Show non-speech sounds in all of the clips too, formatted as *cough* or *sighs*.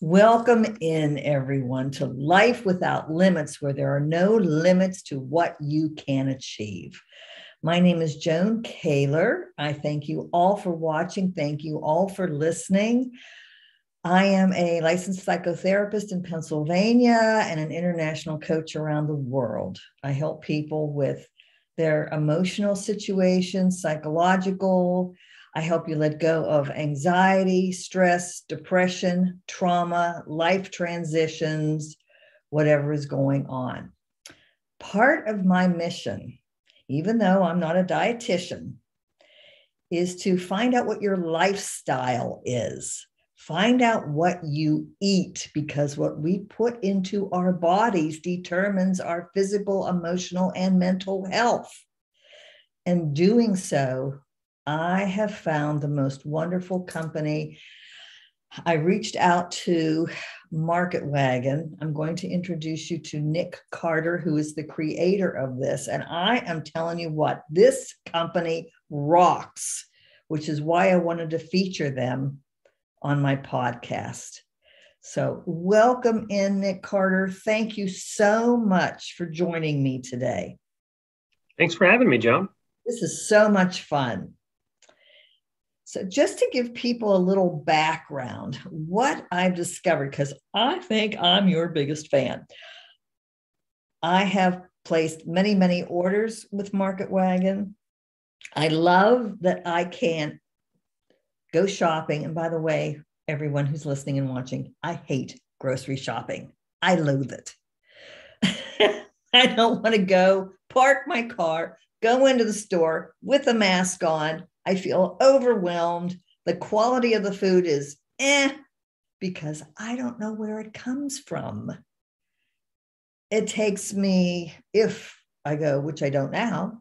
Welcome in, everyone, to Life Without Limits, where there are no limits to what you can achieve. My name is Joan Kaler. I thank you all for watching. Thank you all for listening. I am a licensed psychotherapist in Pennsylvania and an international coach around the world. I help people with their emotional situations, psychological, I help you let go of anxiety, stress, depression, trauma, life transitions, whatever is going on. Part of my mission, even though I'm not a dietitian, is to find out what your lifestyle is. Find out what you eat because what we put into our bodies determines our physical, emotional, and mental health. And doing so I have found the most wonderful company. I reached out to Market Wagon. I'm going to introduce you to Nick Carter, who is the creator of this. And I am telling you what, this company rocks, which is why I wanted to feature them on my podcast. So, welcome in, Nick Carter. Thank you so much for joining me today. Thanks for having me, Joan. This is so much fun. So, just to give people a little background, what I've discovered, because I think I'm your biggest fan, I have placed many, many orders with Market Wagon. I love that I can go shopping. And by the way, everyone who's listening and watching, I hate grocery shopping. I loathe it. *laughs* I don't want to go park my car, go into the store with a mask on, I feel overwhelmed. The quality of the food is eh, because I don't know where it comes from. It takes me, if I go, which I don't now,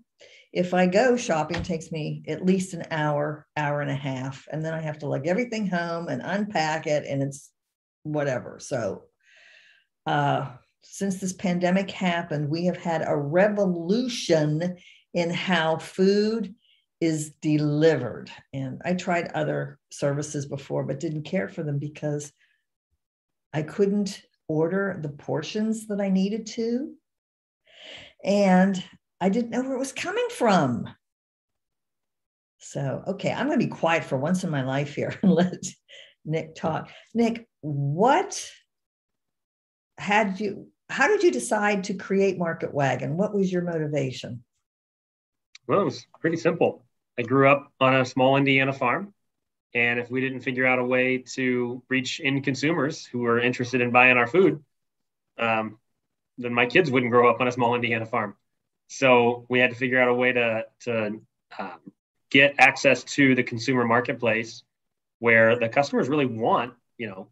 if I go shopping, takes me at least an hour, hour and a half. And then I have to lug everything home and unpack it, and it's whatever. So, uh, since this pandemic happened, we have had a revolution in how food is delivered. And I tried other services before, but didn't care for them because I couldn't order the portions that I needed to. And I didn't know where it was coming from. So, okay, I'm going to be quiet for once in my life here *laughs* and let Nick talk. Nick, what had you, how did you decide to create Market Wagon? What was your motivation? Well, it was pretty simple. I grew up on a small Indiana farm. And if we didn't figure out a way to reach in consumers who were interested in buying our food, um, then my kids wouldn't grow up on a small Indiana farm. So we had to figure out a way to, to um, get access to the consumer marketplace where the customers really want, you know,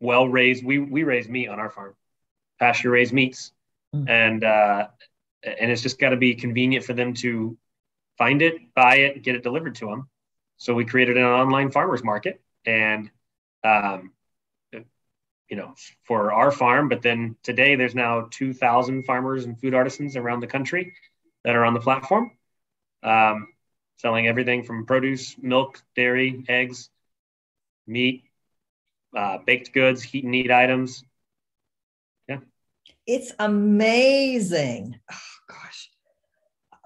well raised. We, we raise meat on our farm, pasture raised meats. Mm. And, uh, and it's just got to be convenient for them to find it, buy it, get it delivered to them. So we created an online farmers market, and um, you know, for our farm. But then today, there's now 2,000 farmers and food artisans around the country that are on the platform, um, selling everything from produce, milk, dairy, eggs, meat, uh, baked goods, heat and eat items. Yeah, it's amazing.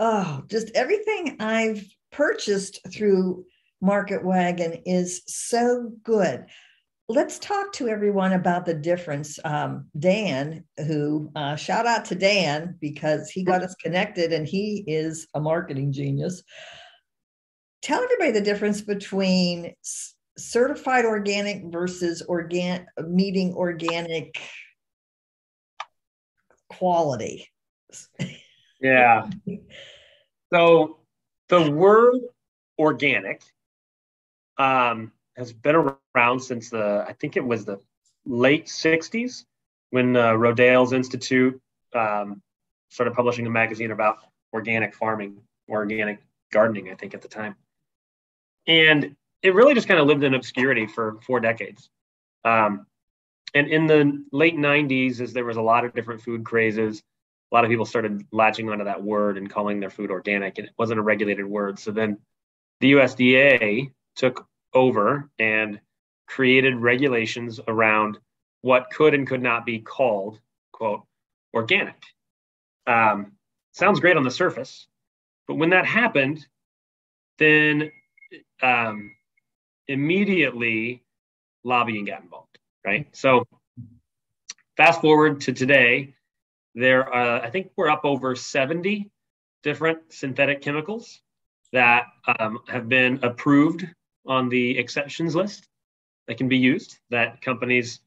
Oh, just everything I've purchased through Market Wagon is so good. Let's talk to everyone about the difference. Um, Dan, who uh, shout out to Dan because he got us connected and he is a marketing genius. Tell everybody the difference between certified organic versus organ meeting organic quality. Yeah. *laughs* So the word organic um, has been around since the, I think it was the late 60s when uh, Rodale's Institute um, started publishing a magazine about organic farming, organic gardening, I think at the time. And it really just kind of lived in obscurity for four decades. Um, and in the late 90s, as there was a lot of different food crazes, a lot of people started latching onto that word and calling their food organic, and it wasn't a regulated word. So then the USDA took over and created regulations around what could and could not be called, quote, organic. Um, sounds great on the surface, but when that happened, then um, immediately lobbying got involved, right? So fast forward to today, there uh, I think we're up over 70 different synthetic chemicals that um, have been approved on the exceptions list that can be used that companies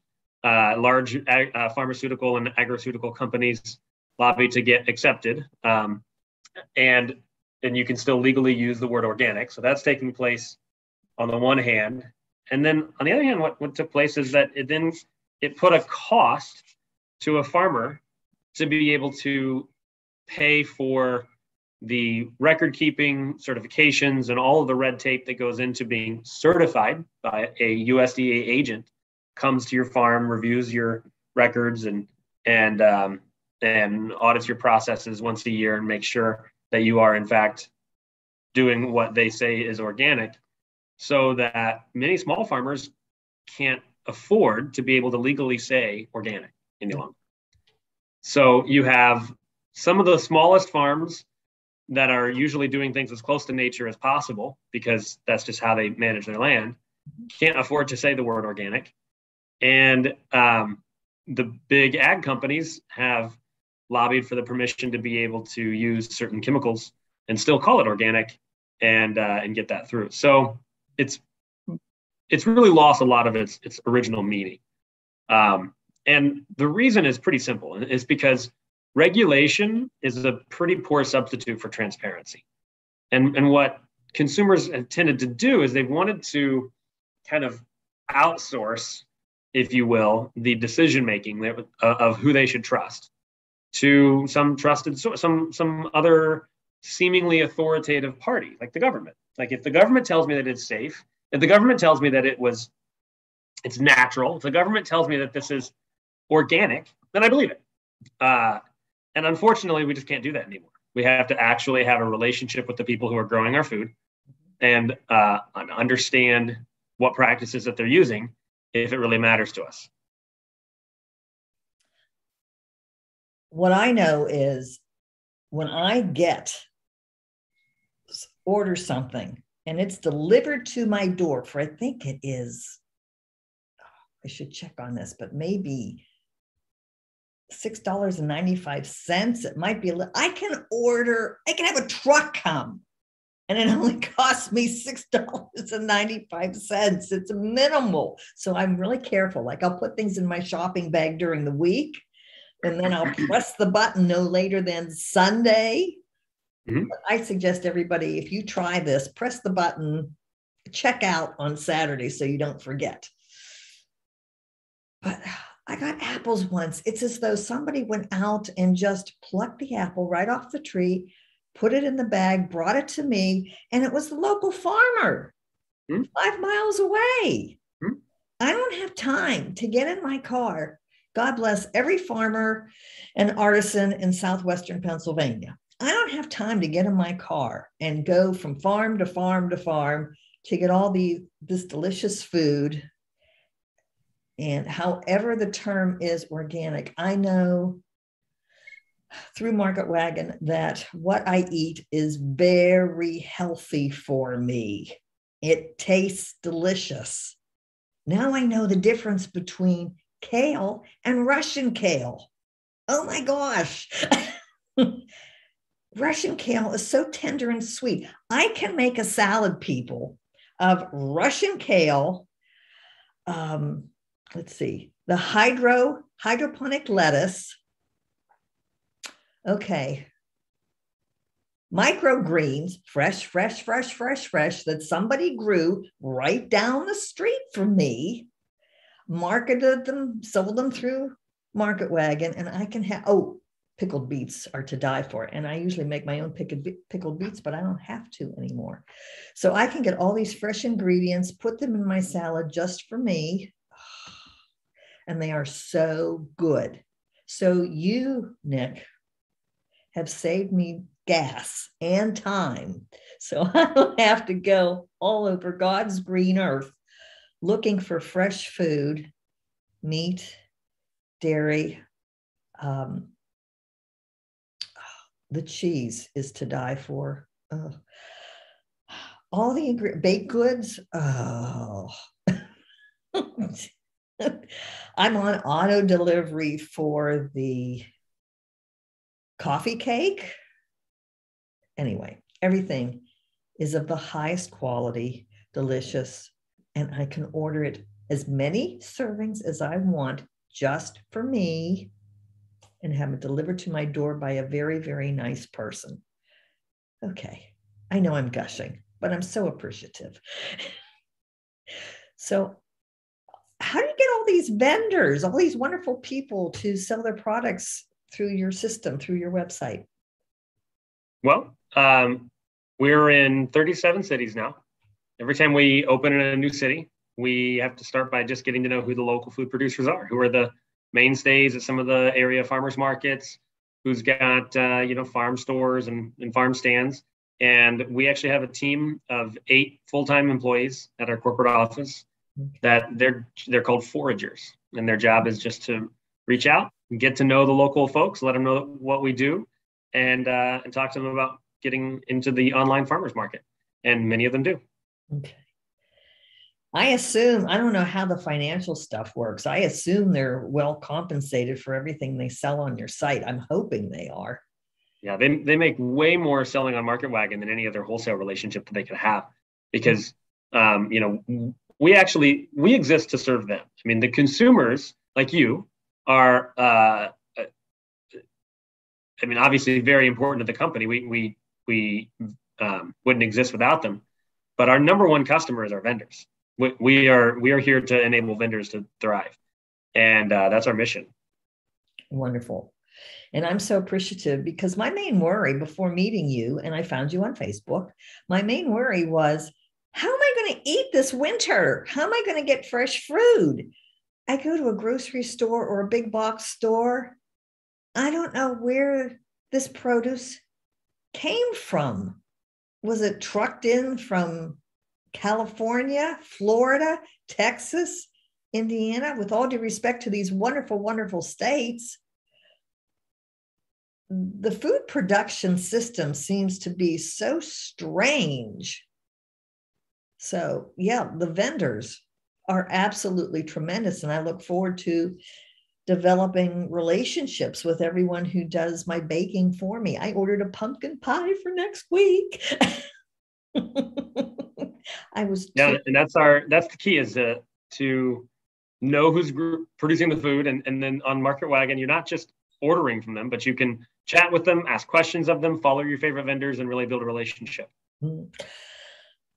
uh, large ag- uh, pharmaceutical and agroceutical companies lobby to get accepted um, and and you can still legally use the word organic. So that's taking place on the one hand. And then on the other hand what, what took place is that it then it put a cost to a farmer to be able to pay for the record keeping certifications and all of the red tape that goes into being certified by a USDA agent comes to your farm, reviews your records and and um, and audits your processes once a year and make sure that you are in fact doing what they say is organic so that many small farmers can't afford to be able to legally say organic any longer. So you have some of the smallest farms that are usually doing things as close to nature as possible because that's just how they manage their land. Can't afford to say the word organic. And um, the big ag companies have lobbied for the permission to be able to use certain chemicals and still call it organic and uh, and get that through. So it's it's really lost a lot of its its original meaning. Um, and the reason is pretty simple it's because regulation is a pretty poor substitute for transparency. And, and what consumers have tended to do is they've wanted to kind of outsource, if you will, the decision making uh, of who they should trust to some trusted some some other seemingly authoritative party like the government. Like if the government tells me that it's safe, if the government tells me that it was it's natural, if the government tells me that this is organic, then I believe it. Uh, and unfortunately, we just can't do that anymore. We have to actually have a relationship with the people who are growing our food and uh, understand what practices that they're using if it really matters to us. What I know is when I get order something and it's delivered to my door for I think it is I should check on this, but maybe $6.95. It might be a little, I can order, I can have a truck come and it *laughs* only costs me $6.95. It's minimal. So I'm really careful. Like I'll put things in my shopping bag during the week and then I'll *clears throat* press the button no later than Sunday. Mm-hmm. I suggest everybody, if you try this, press the button, check out on Saturday so you don't forget. But I got apples once. It's as though somebody went out and just plucked the apple right off the tree, put it in the bag, brought it to me, and it was the local farmer hmm? five miles away. Hmm? I don't have time to get in my car. God bless every farmer and artisan in southwestern Pennsylvania. I don't have time to get in my car and go from farm to farm to farm to get all the this delicious food and however the term is organic, I know through Market Wagon that what I eat is very healthy for me. It tastes delicious. Now I know the difference between kale and Russian kale. Oh my gosh. *laughs* Russian kale is so tender and sweet. I can make a salad, people, of Russian kale, um, let's see, the hydro hydroponic lettuce. Okay. Microgreens, fresh, fresh, fresh, fresh, fresh, that somebody grew right down the street from me, marketed them, sold them through Market Wagon, and I can have, oh, pickled beets are to die for. And I usually make my own pickled, pickled beets, but I don't have to anymore. So I can get all these fresh ingredients, put them in my salad just for me, and they are so good. So, you, Nick, have saved me gas and time. So, *laughs* I don't have to go all over God's green earth looking for fresh food, meat, dairy, um, the cheese is to die for. All the ingre- baked goods. Oh. *laughs* *laughs* I'm on auto delivery for the coffee cake. Anyway, everything is of the highest quality, delicious, and I can order it as many servings as I want just for me and have it delivered to my door by a very, very nice person. Okay, I know I'm gushing, but I'm so appreciative. *laughs* so, how do you get these vendors, all these wonderful people to sell their products through your system, through your website? Well, um, we're in 37 cities now. Every time we open in a new city, we have to start by just getting to know who the local food producers are, who are the mainstays at some of the area farmers markets, who's got uh, you know farm stores and, and farm stands. And we actually have a team of eight full-time employees at our corporate office that they're they're called foragers, and their job is just to reach out and get to know the local folks, let them know what we do, and uh, and talk to them about getting into the online farmers market. And many of them do. Okay. I assume, I don't know how the financial stuff works. I assume they're well compensated for everything they sell on your site. I'm hoping they are. Yeah, they, they make way more selling on Market Wagon than any other wholesale relationship that they could have because, um, you know, we actually, we exist to serve them. I mean, the consumers like you are, uh, I mean, obviously very important to the company. We, we, we um, wouldn't exist without them, but our number one customer is our vendors we, we are we are here to enable vendors to thrive, and uh, that's our mission. Wonderful. And I'm so appreciative because my main worry before meeting you, and I found you on Facebook, my main worry was how am I going to eat this winter? How am I going to get fresh food? I go to a grocery store or a big box store. I don't know where this produce came from. Was it trucked in from California, Florida, Texas, Indiana, with all due respect to these wonderful, wonderful states, the food production system seems to be so strange. So, yeah, the vendors are absolutely tremendous. And I look forward to developing relationships with everyone who does my baking for me. I ordered a pumpkin pie for next week. *laughs* I was yeah, too- and that's our that's the key is to to know who's producing the food, and and then on Market Wagon, you're not just ordering from them, but you can chat with them, ask questions of them, follow your favorite vendors, and really build a relationship. Mm-hmm.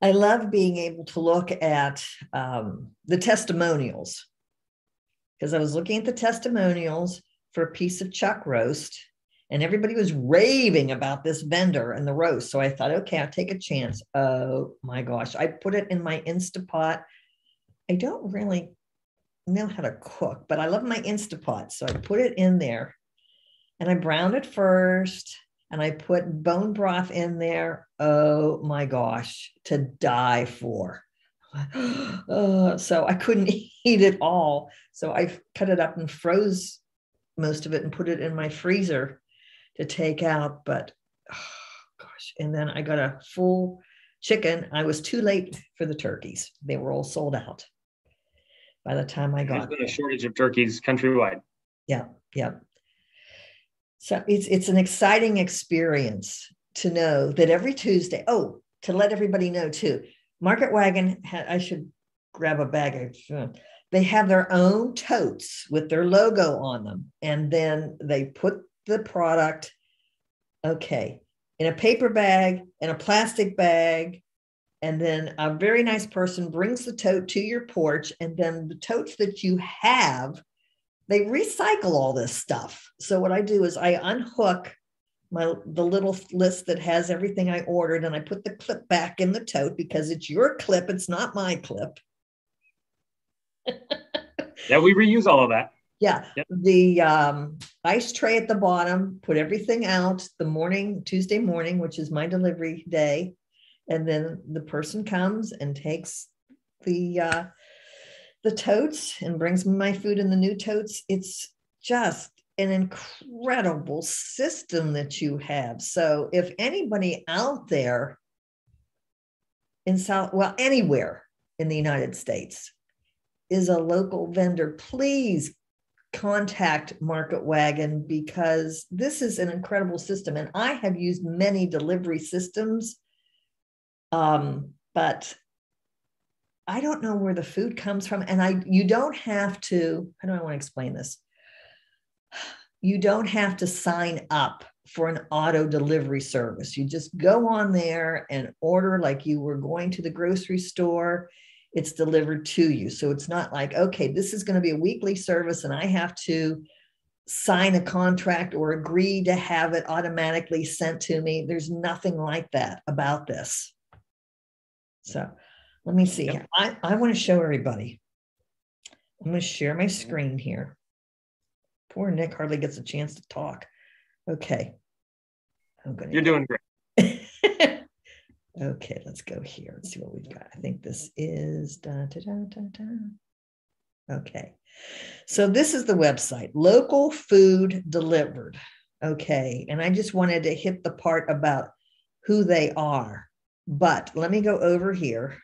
I love being able to look at um, the testimonials because I was looking at the testimonials for a piece of chuck roast and everybody was raving about this vendor and the roast. So I thought, okay, I'll take a chance. Oh my gosh. I put it in my Instapot. I don't really know how to cook, but I love my Instapot. So I put it in there and I browned it first and I put bone broth in there. Oh my gosh, to die for. *gasps* Uh, so I couldn't *laughs* eat it all. So I cut it up and froze most of it and put it in my freezer to take out, but oh, *sighs* gosh. And then I got a full chicken. I was too late for the turkeys. They were all sold out by the time I got There's been a shortage of turkeys countrywide. Yeah, yeah. So it's it's an exciting experience to know that every Tuesday. Oh, to let everybody know too, Market Wagon. I should grab a bag. They have their own totes with their logo on them, and then they put the product, okay, in a paper bag, in a plastic bag, and then a very nice person brings the tote to your porch, and then the totes that you have, they recycle all this stuff. So what I do is I unhook my the little list that has everything I ordered, and I put the clip back in the tote because it's your clip, it's not my clip. *laughs* yeah, we reuse all of that. Yeah. Yep. The um, ice tray at the bottom, put everything out the morning, Tuesday morning, which is my delivery day. And then the person comes and takes the uh, the totes and brings my food in the new totes. It's just an incredible system that you have. So if anybody out there in South, well, anywhere in the United States is a local vendor, please contact Market Wagon because this is an incredible system. And I have used many delivery systems, um, but I don't know where the food comes from. And I you don't have to, how do I want to explain this? You don't have to sign up for an auto delivery service. You just go on there and order like you were going to the grocery store. It's delivered to you. So it's not like, okay, this is going to be a weekly service and I have to sign a contract or agree to have it automatically sent to me. There's nothing like that about this. So let me see. Yep. I, I want to show everybody. I'm going to share my mm-hmm. screen here. Poor Nick hardly gets a chance to talk. Okay. I'm going to You're doing great. *laughs* okay, let's go here. Let's see what we've got. I think this is da, da, da, da, da. Okay. So this is the website, local food delivered. Okay. And I just wanted to hit the part about who they are. But let me go over here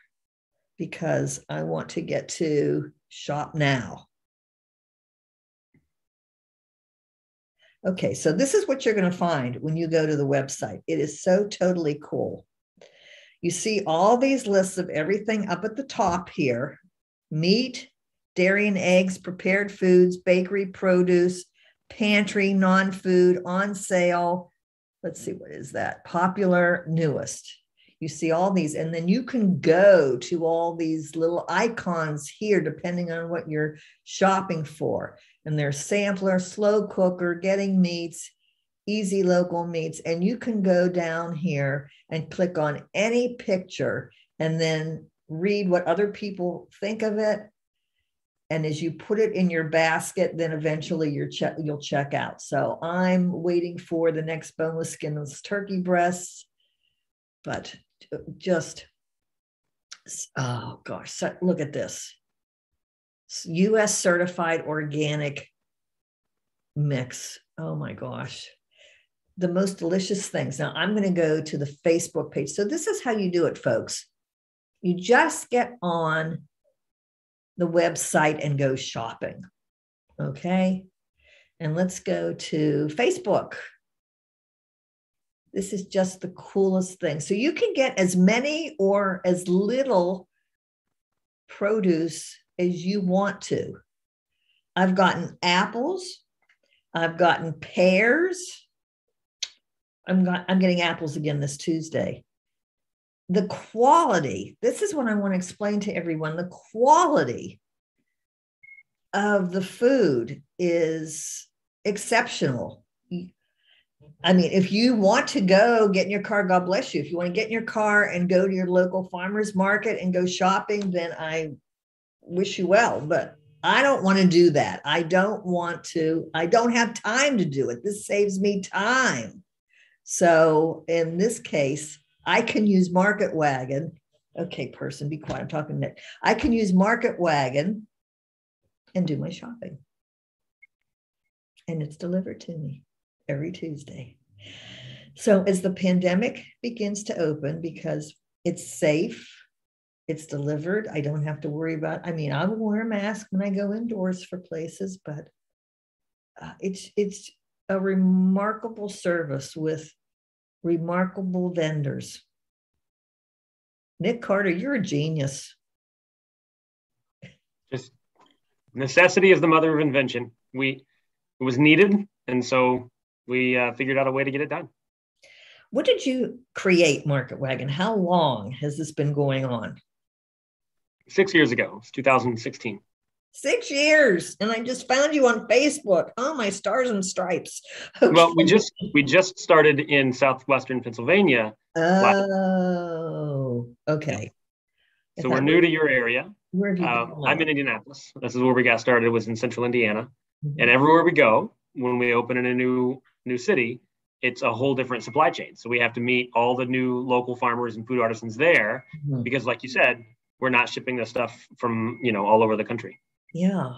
because I want to get to shop now. Okay, so this is what you're going to find when you go to the website. It is so totally cool. You see all these lists of everything up at the top here meat, dairy and eggs, prepared foods, bakery, produce, pantry, non food, on sale. Let's see, what is that? Popular, newest. You see all these, and then you can go to all these little icons here, depending on what you're shopping for and there's sampler, slow cooker, getting meats, easy local meats. And you can go down here and click on any picture and then read what other people think of it. And as you put it in your basket, then eventually che- you'll check out. So I'm waiting for the next boneless skinless turkey breasts, but just oh gosh, look at this. US certified organic mix. Oh my gosh. The most delicious things. Now I'm going to go to the Facebook page. So this is how you do it, folks. You just get on the website and go shopping. Okay. And let's go to Facebook. This is just the coolest thing. So you can get as many or as little produce as you want to. I've gotten apples, I've gotten pears. I'm got, I'm getting apples again this Tuesday. The quality, this is what I want to explain to everyone. The quality of the food is exceptional. I mean, if you want to go get in your car, God bless you. If you want to get in your car and go to your local farmers market and go shopping, then I wish you well, but I don't want to do that. I don't want to, I don't have time to do it. This saves me time. So in this case, I can use Market Wagon. Okay, person, be quiet. I'm talking Nick. I can use Market Wagon and do my shopping. And it's delivered to me every Tuesday. So as the pandemic begins to open, because it's safe, it's delivered. I don't have to worry about. I mean, I will wear a mask when I go indoors for places, but uh, it's it's a remarkable service with remarkable vendors. Nick Carter, you're a genius. Just necessity is the mother of invention. We it was needed, and so we uh, figured out a way to get it done. What did you create, Market Wagon? How long has this been going on? six years ago. It's 2016. Six years, and I just found you on Facebook. Oh, my stars and stripes. *laughs* Well, we just we just started in southwestern Pennsylvania. Oh, okay. So we're new to your area. Where you um, I'm in Indianapolis. This is where we got started. Was in central Indiana, mm-hmm. and everywhere we go, when we open in a new new city, it's a whole different supply chain. So we have to meet all the new local farmers and food artisans there, mm-hmm. because, like you said, we're not shipping the stuff from you know all over the country. Yeah.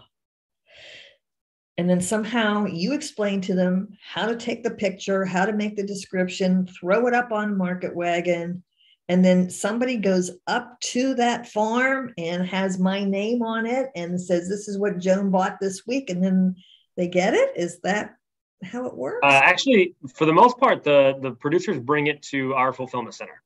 And then somehow you explain to them how to take the picture, how to make the description, throw it up on Market Wagon, and then somebody goes up to that farm and has my name on it and says, "This is what Joan bought this week," and then they get it. Is that how it works? Uh, actually, for the most part, the the producers bring it to our fulfillment center.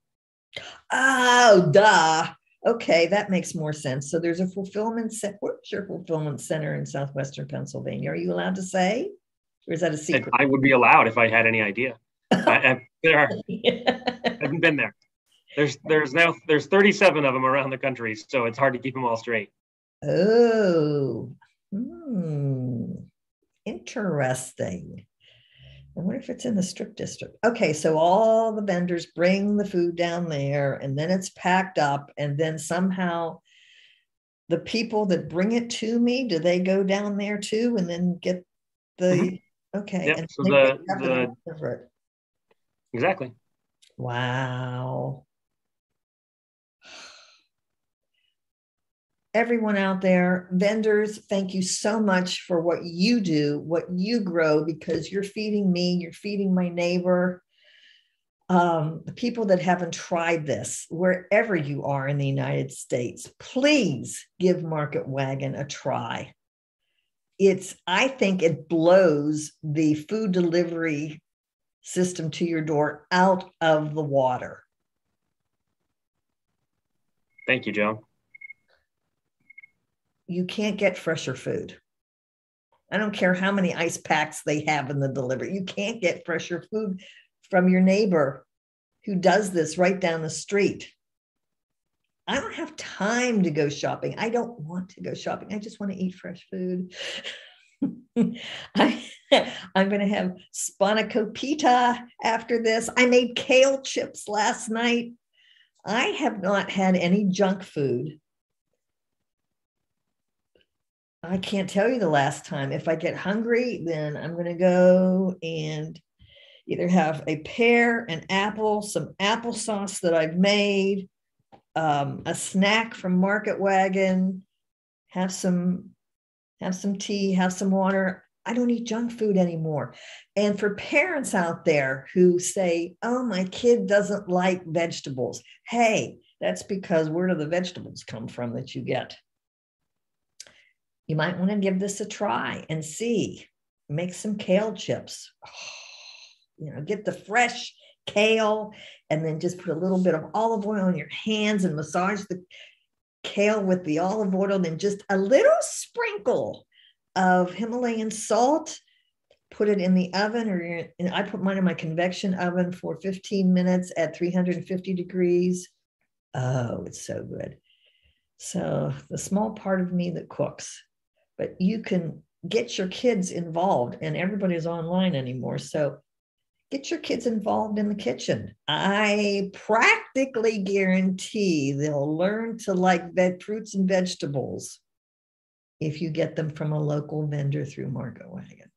Oh, duh. Okay, that makes more sense. So there's a fulfillment center. Where's your fulfillment center in southwestern Pennsylvania? Are you allowed to say, or is that a secret? I would be allowed if I had any idea. I, I, there are, *laughs* I haven't been there. There's there's now there's 37 of them around the country, so it's hard to keep them all straight. Oh, hmm. interesting. I wonder if it's in the strip district. Okay, so all the vendors bring the food down there and then it's packed up, and then somehow the people that bring it to me, do they go down there too and then get the mm-hmm. okay? Yep. And so the, the exactly. Wow. Everyone out there, vendors, thank you so much for what you do, what you grow, because you're feeding me, you're feeding my neighbor. Um, the people that haven't tried this, wherever you are in the United States, please give Market Wagon a try. It's, I think it blows the food delivery system to your door out of the water. Thank you, Joe you can't get fresher food. I don't care how many ice packs they have in the delivery. You can't get fresher food from your neighbor who does this right down the street. I don't have time to go shopping. I don't want to go shopping. I just want to eat fresh food. *laughs* I, I'm going to have spanakopita after this. I made kale chips last night. I have not had any junk food I can't tell you the last time. If I get hungry, then I'm going to go and either have a pear, an apple, some applesauce that I've made, um, a snack from Market Wagon, have some have some tea, have some water. I don't eat junk food anymore. And for parents out there who say, "Oh, my kid doesn't like vegetables," hey, that's because where do the vegetables come from that you get? You might want to give this a try and see. Make some kale chips. *sighs* you know, get the fresh kale and then just put a little bit of olive oil on your hands and massage the kale with the olive oil, then just a little sprinkle of Himalayan salt. Put it in the oven, or I put mine in my convection oven for 15 minutes at 350 degrees. Oh, it's so good. So, the small part of me that cooks but you can get your kids involved and everybody's online anymore. So get your kids involved in the kitchen. I practically guarantee they'll learn to like veg fruits and vegetables if you get them from a local vendor through market wagon.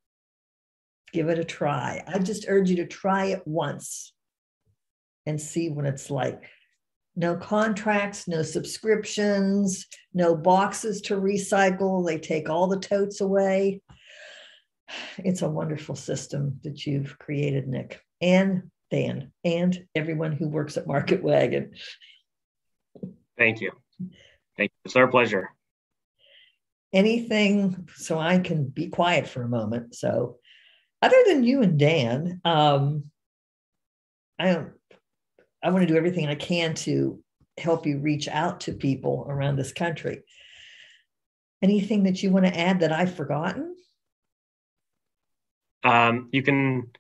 Give it a try. I just urge you to try it once and see what it's like no contracts, no subscriptions, no boxes to recycle. They take all the totes away. It's a wonderful system that you've created, Nick, and Dan, and everyone who works at Market Wagon. Thank you. Thank you. It's our pleasure. Anything so I can be quiet for a moment. So, other than you and Dan, um, I don't I want to do everything I can to help you reach out to people around this country. Anything that you want to add that I've forgotten? Um, you can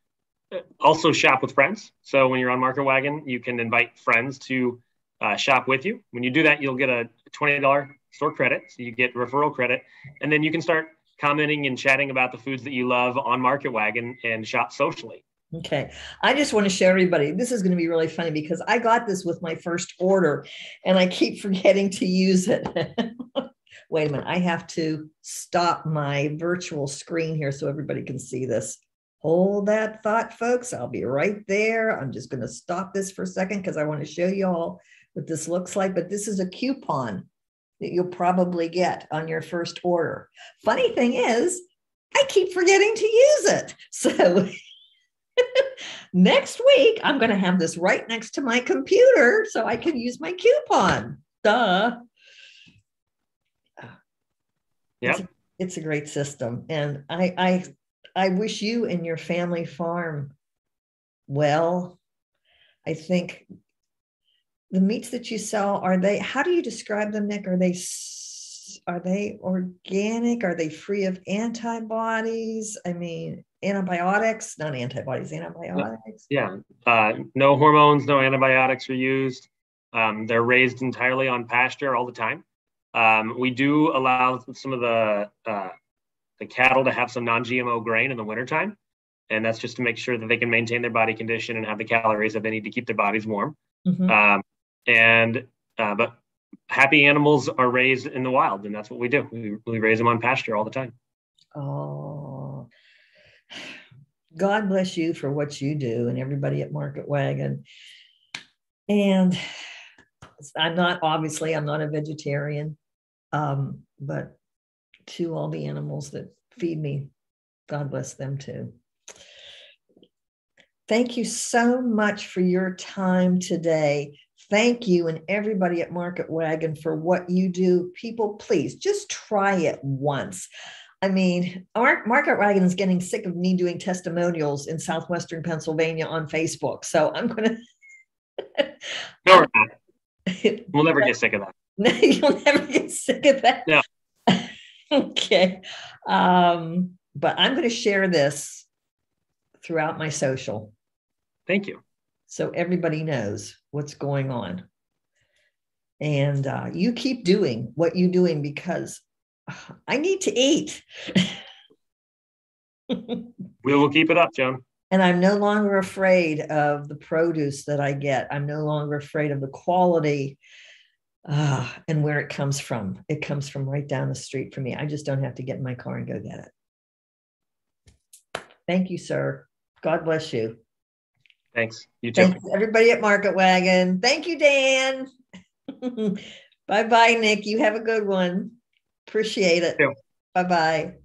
also shop with friends. So when you're on Market Wagon, you can invite friends to uh, shop with you. When you do that, you'll get a $20 store credit. So you get referral credit. And then you can start commenting and chatting about the foods that you love on Market Wagon and shop socially. Okay. I just want to share everybody. This is going to be really funny because I got this with my first order and I keep *laughs* forgetting to use it. *laughs* Wait a minute. I have to stop my virtual screen here so everybody can see this. Hold that thought, folks. I'll be right there. I'm just going to stop this for a second because I want to show you all what this looks like, but this is a coupon that you'll probably get on your first order. Funny thing is, I keep forgetting to use it. *laughs* So next week, I'm going to have this right next to my computer so I can use my coupon. Duh. Yeah. It's, it's a great system. And I, I, I wish you and your family farm well. I think the meats that you sell are they how do you describe them nick are they are they organic are they free of antibodies i mean antibiotics not antibodies antibiotics yeah uh, no hormones no antibiotics are used um, they're raised entirely on pasture all the time um, we do allow some of the uh, the cattle to have some non-gmo grain in the wintertime and that's just to make sure that they can maintain their body condition and have the calories that they need to keep their bodies warm mm-hmm. um, and uh, but happy animals are raised in the wild, and that's what we do. We, we raise them on pasture all the time. Oh, God bless you for what you do, and everybody at Market Wagon. And I'm not obviously I'm not a vegetarian, um, but to all the animals that feed me, God bless them too. Thank you so much for your time today. Thank you and everybody at Market Wagon for what you do. People, please just try it once. I mean, Market Wagon is getting sick of me doing testimonials in southwestern Pennsylvania on Facebook. So I'm going to. no, we'll never get sick of that. No, *laughs* you'll never get sick of that. No. *laughs* okay. Um, but I'm going to share this throughout my social. Thank you. So everybody knows what's going on. And uh, you keep doing what you're doing because I need to eat. *laughs* we will keep it up, Joan. And I'm no longer afraid of the produce that I get. I'm no longer afraid of the quality uh, and where it comes from. It comes from right down the street for me. I just don't have to get in my car and go get it. Thank you, sir. God bless you. Thanks. You too. Thanks, everybody at Market Wagon. Thank you, Dan. *laughs* bye bye, Nick. You have a good one. Appreciate it. Bye bye.